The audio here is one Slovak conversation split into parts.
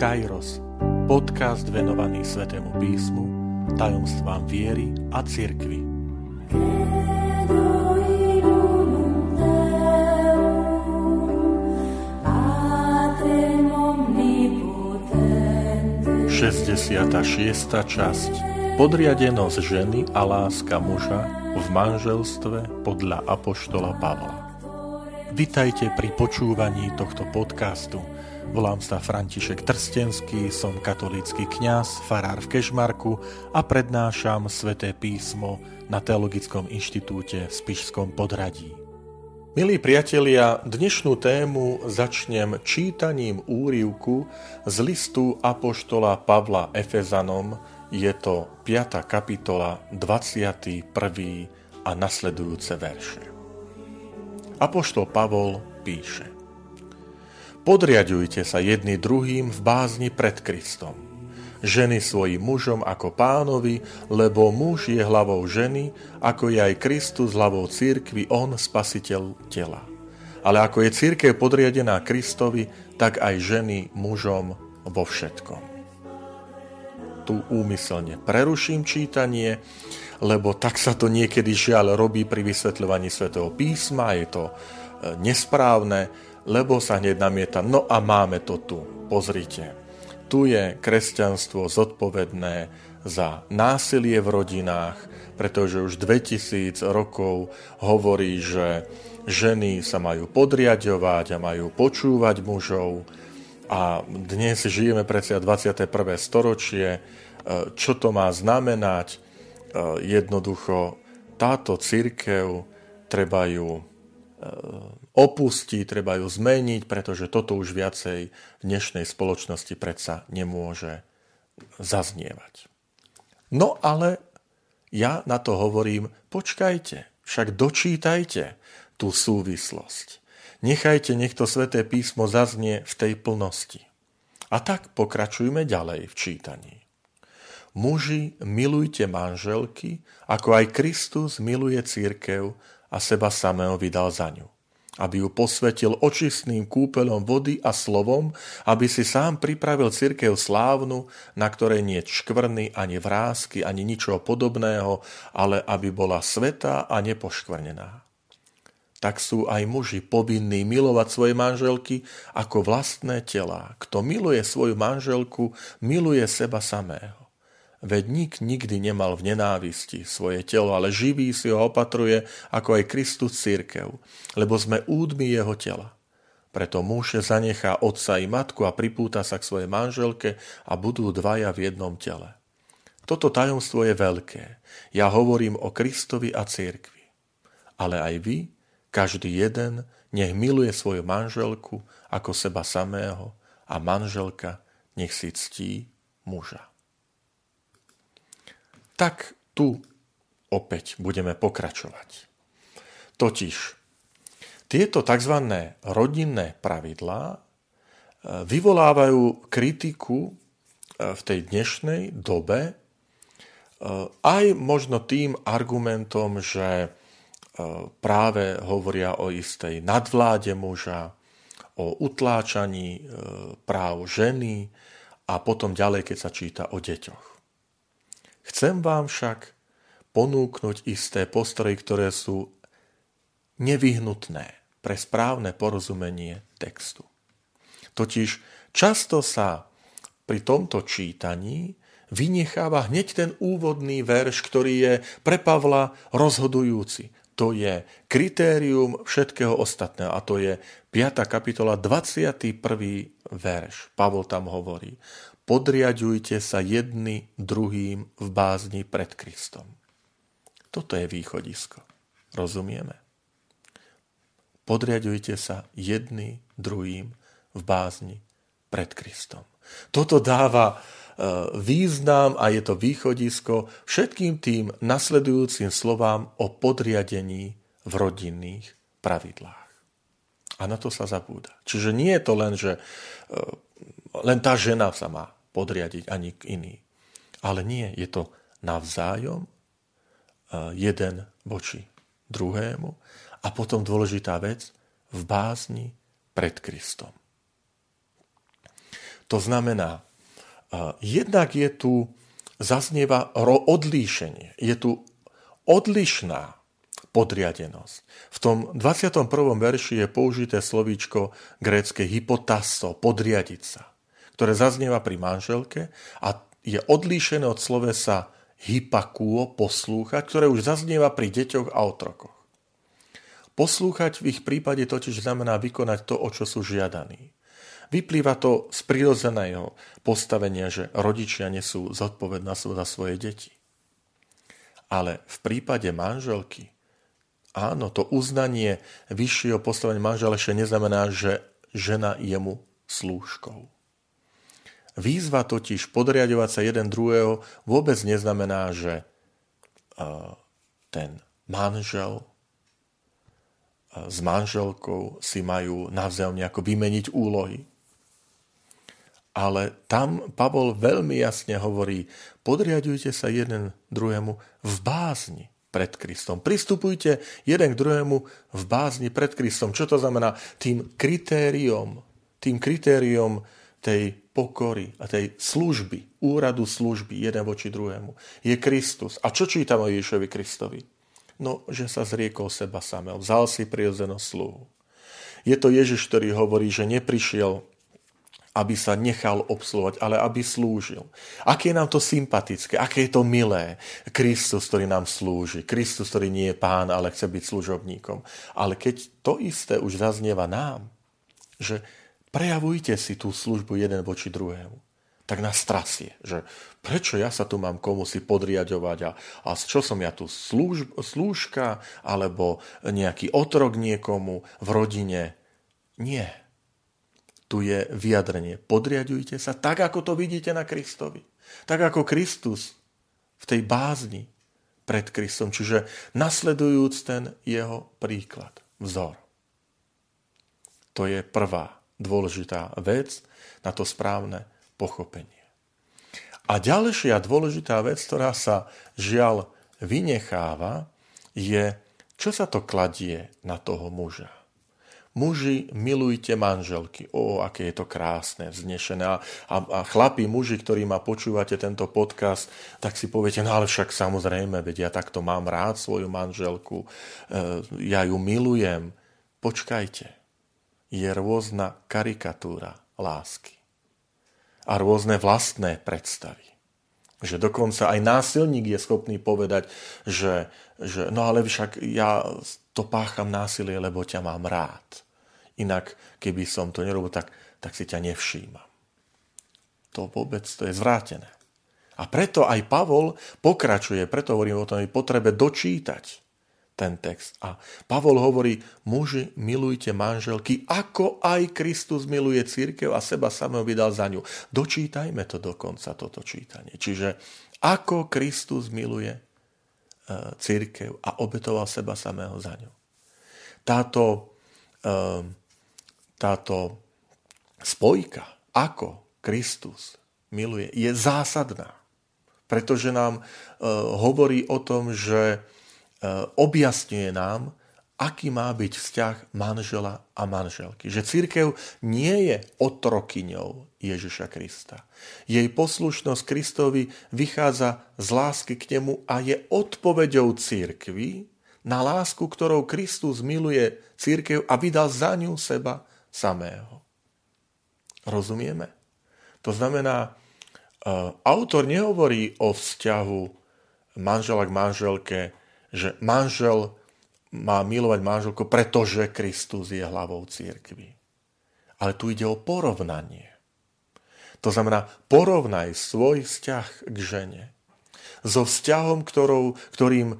Kairos, podcast venovaný Svetému písmu, tajomstvám viery a cirkvi. Šesťdesiata šiesta časť Podriadenosť ženy a láska muža v manželstve podľa Apoštola Pavla. Vitajte pri počúvaní tohto podcastu – Volám sa František Trstenský, som katolícky kňaz, farár v Kešmarku a prednášam sväté písmo na Teologickom inštitúte v Spišskom podradí. Milí priatelia, dnešnú tému začnem čítaním úrivku z listu Apoštola Pavla Efezanom, je to 5. kapitola, 21. a nasledujúce verše. Apoštol Pavol píše – Podriadujte sa jedni druhým v bázni pred Kristom. Ženy svojim mužom ako pánovi, lebo muž je hlavou ženy, ako je aj Kristus hlavou církvy, on spasiteľ tela. Ale ako je církev podriadená Kristovi, tak aj ženy mužom vo všetkom. Tu úmyselne preruším čítanie, lebo tak sa to niekedy žiaľ robí pri vysvetľovaní svätého písma, je to e, nesprávne, lebo sa hneď namieta, no a máme to tu, pozrite. Tu je kresťanstvo zodpovedné za násilie v rodinách, pretože už 2000 rokov hovorí, že ženy sa majú podriadovať a majú počúvať mužov. A dnes žijeme predsa 21. storočie. E, čo to má znamenať? E, jednoducho, táto církev treba ju opustí, treba ju zmeniť, pretože toto už viacej v dnešnej spoločnosti predsa nemôže zaznievať. No ale ja na to hovorím, počkajte, však dočítajte tú súvislosť. Nechajte, nech to sväté písmo zaznie v tej plnosti. A tak pokračujme ďalej v čítaní. Muži, milujte manželky, ako aj Kristus miluje církev a seba samého vydal za ňu aby ju posvetil očistným kúpeľom vody a slovom, aby si sám pripravil cirkev slávnu, na ktorej nie škvrny, ani vrázky, ani ničoho podobného, ale aby bola svetá a nepoškvrnená. Tak sú aj muži povinní milovať svoje manželky ako vlastné tela. Kto miluje svoju manželku, miluje seba samého. Veď nik nikdy nemal v nenávisti svoje telo, ale živý si ho opatruje ako aj Kristus církev, lebo sme údmi jeho tela. Preto muž zanechá otca i matku a pripúta sa k svojej manželke a budú dvaja v jednom tele. Toto tajomstvo je veľké. Ja hovorím o Kristovi a církvi. Ale aj vy, každý jeden, nech miluje svoju manželku ako seba samého a manželka nech si ctí muža tak tu opäť budeme pokračovať. Totiž tieto tzv. rodinné pravidlá e, vyvolávajú kritiku e, v tej dnešnej dobe e, aj možno tým argumentom, že práve hovoria o istej nadvláde muža, o utláčaní práv ženy a potom ďalej, keď sa číta o deťoch. Chcem vám však ponúknuť isté postroje, ktoré sú nevyhnutné pre správne porozumenie textu. Totiž často sa pri tomto čítaní vynecháva hneď ten úvodný verš, ktorý je pre Pavla rozhodujúci. To je kritérium všetkého ostatného a to je 5. kapitola 21. verš. Pavol tam hovorí podriadujte sa jedni druhým v bázni pred Kristom. Toto je východisko. Rozumieme? Podriadujte sa jedni druhým v bázni pred Kristom. Toto dáva e, význam a je to východisko všetkým tým nasledujúcim slovám o podriadení v rodinných pravidlách. A na to sa zabúda. Čiže nie je to len, že e, len tá žena sa má podriadiť ani k iný. Ale nie, je to navzájom e, jeden voči druhému a potom dôležitá vec v bázni pred Kristom. To znamená, jednak je tu, zaznieva odlíšenie. Je tu odlišná podriadenosť. V tom 21. verši je použité slovíčko grécke hypotasso, podriadiť sa, ktoré zaznieva pri manželke a je odlíšené od slovesa hypakuo, poslúchať, ktoré už zaznieva pri deťoch a otrokoch. Poslúchať v ich prípade totiž znamená vykonať to, o čo sú žiadaní. Vyplýva to z prirodzeného postavenia, že rodičia nesú zodpovednosť za svoje deti. Ale v prípade manželky, áno, to uznanie vyššieho postavenia manžela ešte neznamená, že žena je mu slúžkou. Výzva totiž podriadovať sa jeden druhého vôbec neznamená, že ten manžel s manželkou si majú navzájom nejako vymeniť úlohy. Ale tam Pavol veľmi jasne hovorí, podriadujte sa jeden druhému v bázni pred Kristom. Pristupujte jeden k druhému v bázni pred Kristom. Čo to znamená? Tým kritériom, tým kritériom tej pokory a tej služby, úradu služby jeden voči druhému je Kristus. A čo čítam o Ježišovi Kristovi? No, že sa zriekol seba samého, vzal si prirodzenosť sluhu. Je to Ježiš, ktorý hovorí, že neprišiel aby sa nechal obsluhovať, ale aby slúžil. Aké je nám to sympatické, aké je to milé. Kristus, ktorý nám slúži. Kristus, ktorý nie je pán, ale chce byť služobníkom. Ale keď to isté už zaznieva nám, že prejavujte si tú službu jeden voči druhému, tak nás trasie, že prečo ja sa tu mám komu si podriadovať a, a čo som ja tu slúž, slúžka alebo nejaký otrok niekomu v rodine. Nie tu je vyjadrenie. Podriadujte sa tak, ako to vidíte na Kristovi. Tak ako Kristus v tej bázni pred Kristom. Čiže nasledujúc ten jeho príklad, vzor. To je prvá dôležitá vec na to správne pochopenie. A ďalšia dôležitá vec, ktorá sa žiaľ vynecháva, je, čo sa to kladie na toho muža. Muži, milujte manželky. O, aké je to krásne, vznešené. A, a, a chlapí, muži, ktorí ma počúvate tento podcast, tak si poviete, no ale však samozrejme, veď ja takto mám rád svoju manželku, e, ja ju milujem. Počkajte, je rôzna karikatúra lásky a rôzne vlastné predstavy. Že dokonca aj násilník je schopný povedať, že, že no ale však ja to pácham násilie, lebo ťa mám rád. Inak, keby som to nerobil, tak, tak si ťa nevšímam. To vôbec, to je zvrátené. A preto aj Pavol pokračuje, preto hovorím o tom potrebe dočítať ten text. A Pavol hovorí, muži, milujte manželky, ako aj Kristus miluje církev a seba samého vydal za ňu. Dočítajme to dokonca, toto čítanie. Čiže ako Kristus miluje E, církev a obetoval seba samého za ňu. Táto, e, táto spojka, ako Kristus miluje, je zásadná, pretože nám e, hovorí o tom, že objasňuje nám, aký má byť vzťah manžela a manželky. Že církev nie je otrokyňou Ježiša Krista. Jej poslušnosť Kristovi vychádza z lásky k nemu a je odpoveďou církvy na lásku, ktorou Kristus miluje církev a vydal za ňu seba samého. Rozumieme? To znamená, e, autor nehovorí o vzťahu manžela k manželke, že manžel má milovať manželku, pretože Kristus je hlavou církvy. Ale tu ide o porovnanie. To znamená, porovnaj svoj vzťah k žene so vzťahom, ktorou, ktorým e,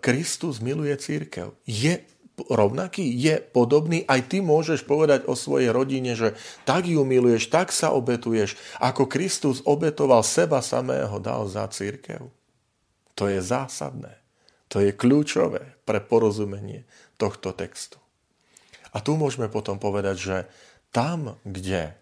Kristus miluje církev. Je rovnaký, je podobný. Aj ty môžeš povedať o svojej rodine, že tak ju miluješ, tak sa obetuješ, ako Kristus obetoval seba samého, dal za církev. To je zásadné. To je kľúčové pre porozumenie tohto textu. A tu môžeme potom povedať, že tam, kde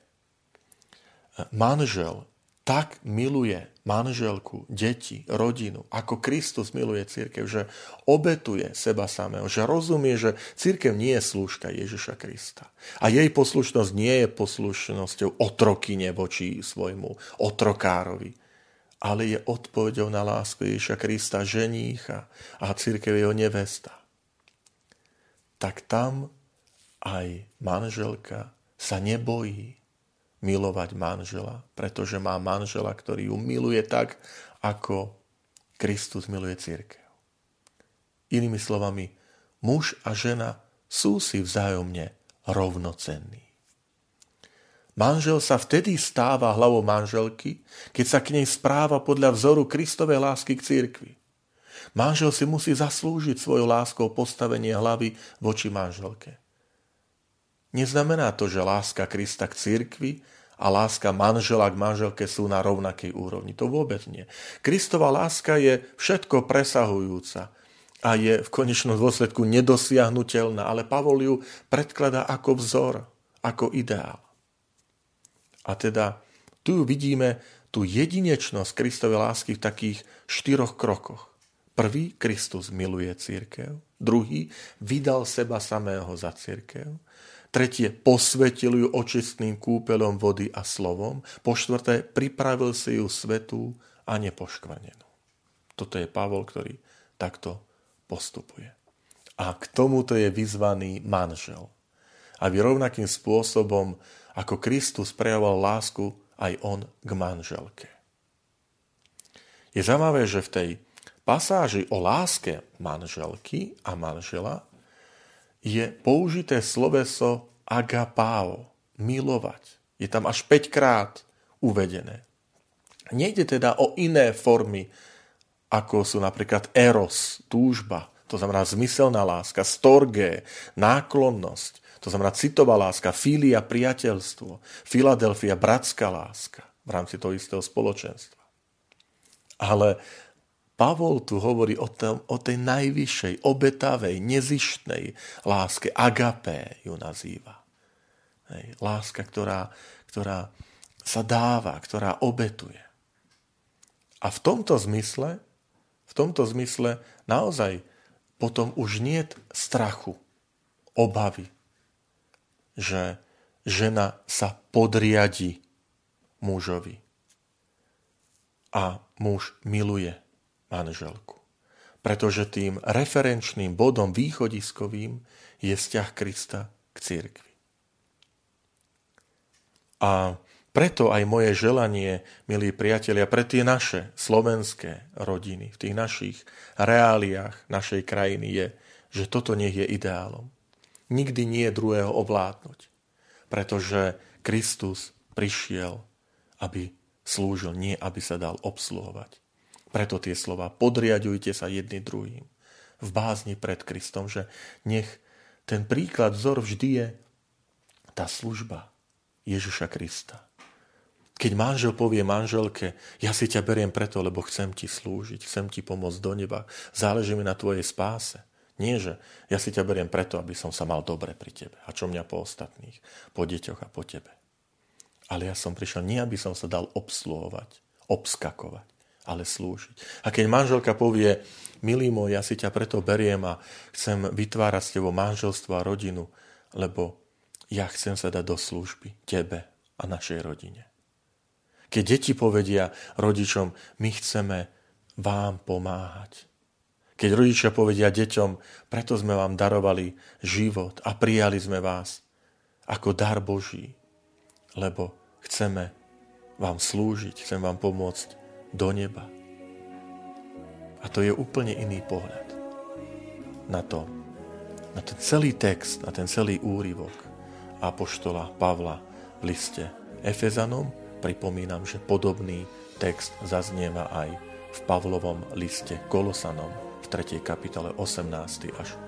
manžel tak miluje manželku, deti, rodinu, ako Kristus miluje církev, že obetuje seba samého, že rozumie, že církev nie je slúžka Ježiša Krista. A jej poslušnosť nie je poslušnosťou otrokyne voči svojmu otrokárovi, ale je odpovedou na lásku Ježiša Krista, ženícha a církev jeho nevesta. Tak tam aj manželka sa nebojí milovať manžela, pretože má manžela, ktorý ju miluje tak, ako Kristus miluje církev. Inými slovami, muž a žena sú si vzájomne rovnocenní. Manžel sa vtedy stáva hlavou manželky, keď sa k nej správa podľa vzoru Kristovej lásky k církvi. Manžel si musí zaslúžiť svojou láskou postavenie hlavy voči manželke. Neznamená to, že láska Krista k církvi a láska manžela k manželke sú na rovnakej úrovni. To vôbec nie. Kristova láska je všetko presahujúca a je v konečnom dôsledku nedosiahnutelná, ale Pavol ju predkladá ako vzor, ako ideál. A teda tu vidíme tú jedinečnosť Kristovej lásky v takých štyroch krokoch. Prvý, Kristus miluje církev. Druhý, vydal seba samého za církev. Tretie, posvetil ju očistným kúpelom vody a slovom. Po štvrté, pripravil si ju svetú a nepoškvrnenú. Toto je Pavol, ktorý takto postupuje. A k tomuto je vyzvaný manžel. Aby rovnakým spôsobom, ako Kristus prejavoval lásku, aj on k manželke. Je zaujímavé, že v tej pasáži o láske manželky a manžela je použité sloveso agapao, milovať. Je tam až 5 krát uvedené. Nejde teda o iné formy, ako sú napríklad eros, túžba, to znamená zmyselná láska, storge, náklonnosť, to znamená citová láska, filia, priateľstvo, Filadelfia, bratská láska v rámci toho istého spoločenstva. Ale Pavol tu hovorí o, tom, o tej najvyššej, obetavej, nezištnej láske. Agapé ju nazýva. Hej, láska, ktorá, ktorá sa dáva, ktorá obetuje. A v tomto zmysle, v tomto zmysle naozaj potom už nie strachu, obavy, že žena sa podriadi mužovi a muž miluje manželku. Pretože tým referenčným bodom východiskovým je vzťah Krista k církvi. A preto aj moje želanie, milí priatelia, pre tie naše slovenské rodiny, v tých našich reáliách našej krajiny je, že toto nech je ideálom. Nikdy nie druhého ovládnuť, pretože Kristus prišiel, aby slúžil, nie aby sa dal obsluhovať. Preto tie slova podriadujte sa jedni druhým v bázni pred Kristom, že nech ten príklad, vzor vždy je tá služba Ježiša Krista. Keď manžel povie manželke, ja si ťa beriem preto, lebo chcem ti slúžiť, chcem ti pomôcť do neba, záleží mi na tvojej spáse. Nie, že ja si ťa beriem preto, aby som sa mal dobre pri tebe. A čo mňa po ostatných, po deťoch a po tebe. Ale ja som prišiel nie, aby som sa dal obsluhovať, obskakovať ale slúžiť. A keď manželka povie, milý môj, ja si ťa preto beriem a chcem vytvárať s tebou manželstvo a rodinu, lebo ja chcem sa dať do služby tebe a našej rodine. Keď deti povedia rodičom, my chceme vám pomáhať. Keď rodičia povedia deťom, preto sme vám darovali život a prijali sme vás ako dar Boží, lebo chceme vám slúžiť, chcem vám pomôcť do neba. A to je úplne iný pohľad na to, na ten celý text, na ten celý úryvok Apoštola Pavla v liste Efezanom. Pripomínam, že podobný text zaznieva aj v Pavlovom liste Kolosanom 3. kapitole 18. až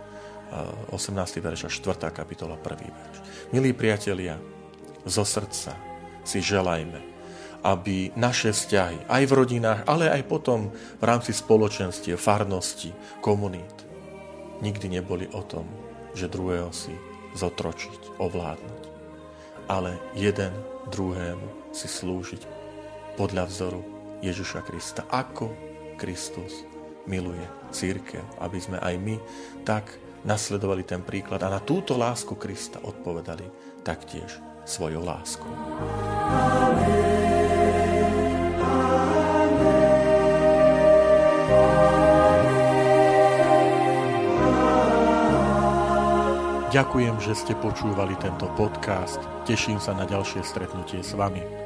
18. verš a 4. kapitola 1. verš. Milí priatelia, zo srdca si želajme, aby naše vzťahy, aj v rodinách, ale aj potom v rámci spoločenstie, farnosti, komunít, nikdy neboli o tom, že druhého si zotročiť, ovládnuť, ale jeden druhému si slúžiť podľa vzoru Ježiša Krista. Ako Kristus miluje církev, aby sme aj my tak nasledovali ten príklad a na túto lásku Krista odpovedali taktiež svojou láskou. Ďakujem, že ste počúvali tento podcast. Teším sa na ďalšie stretnutie s vami.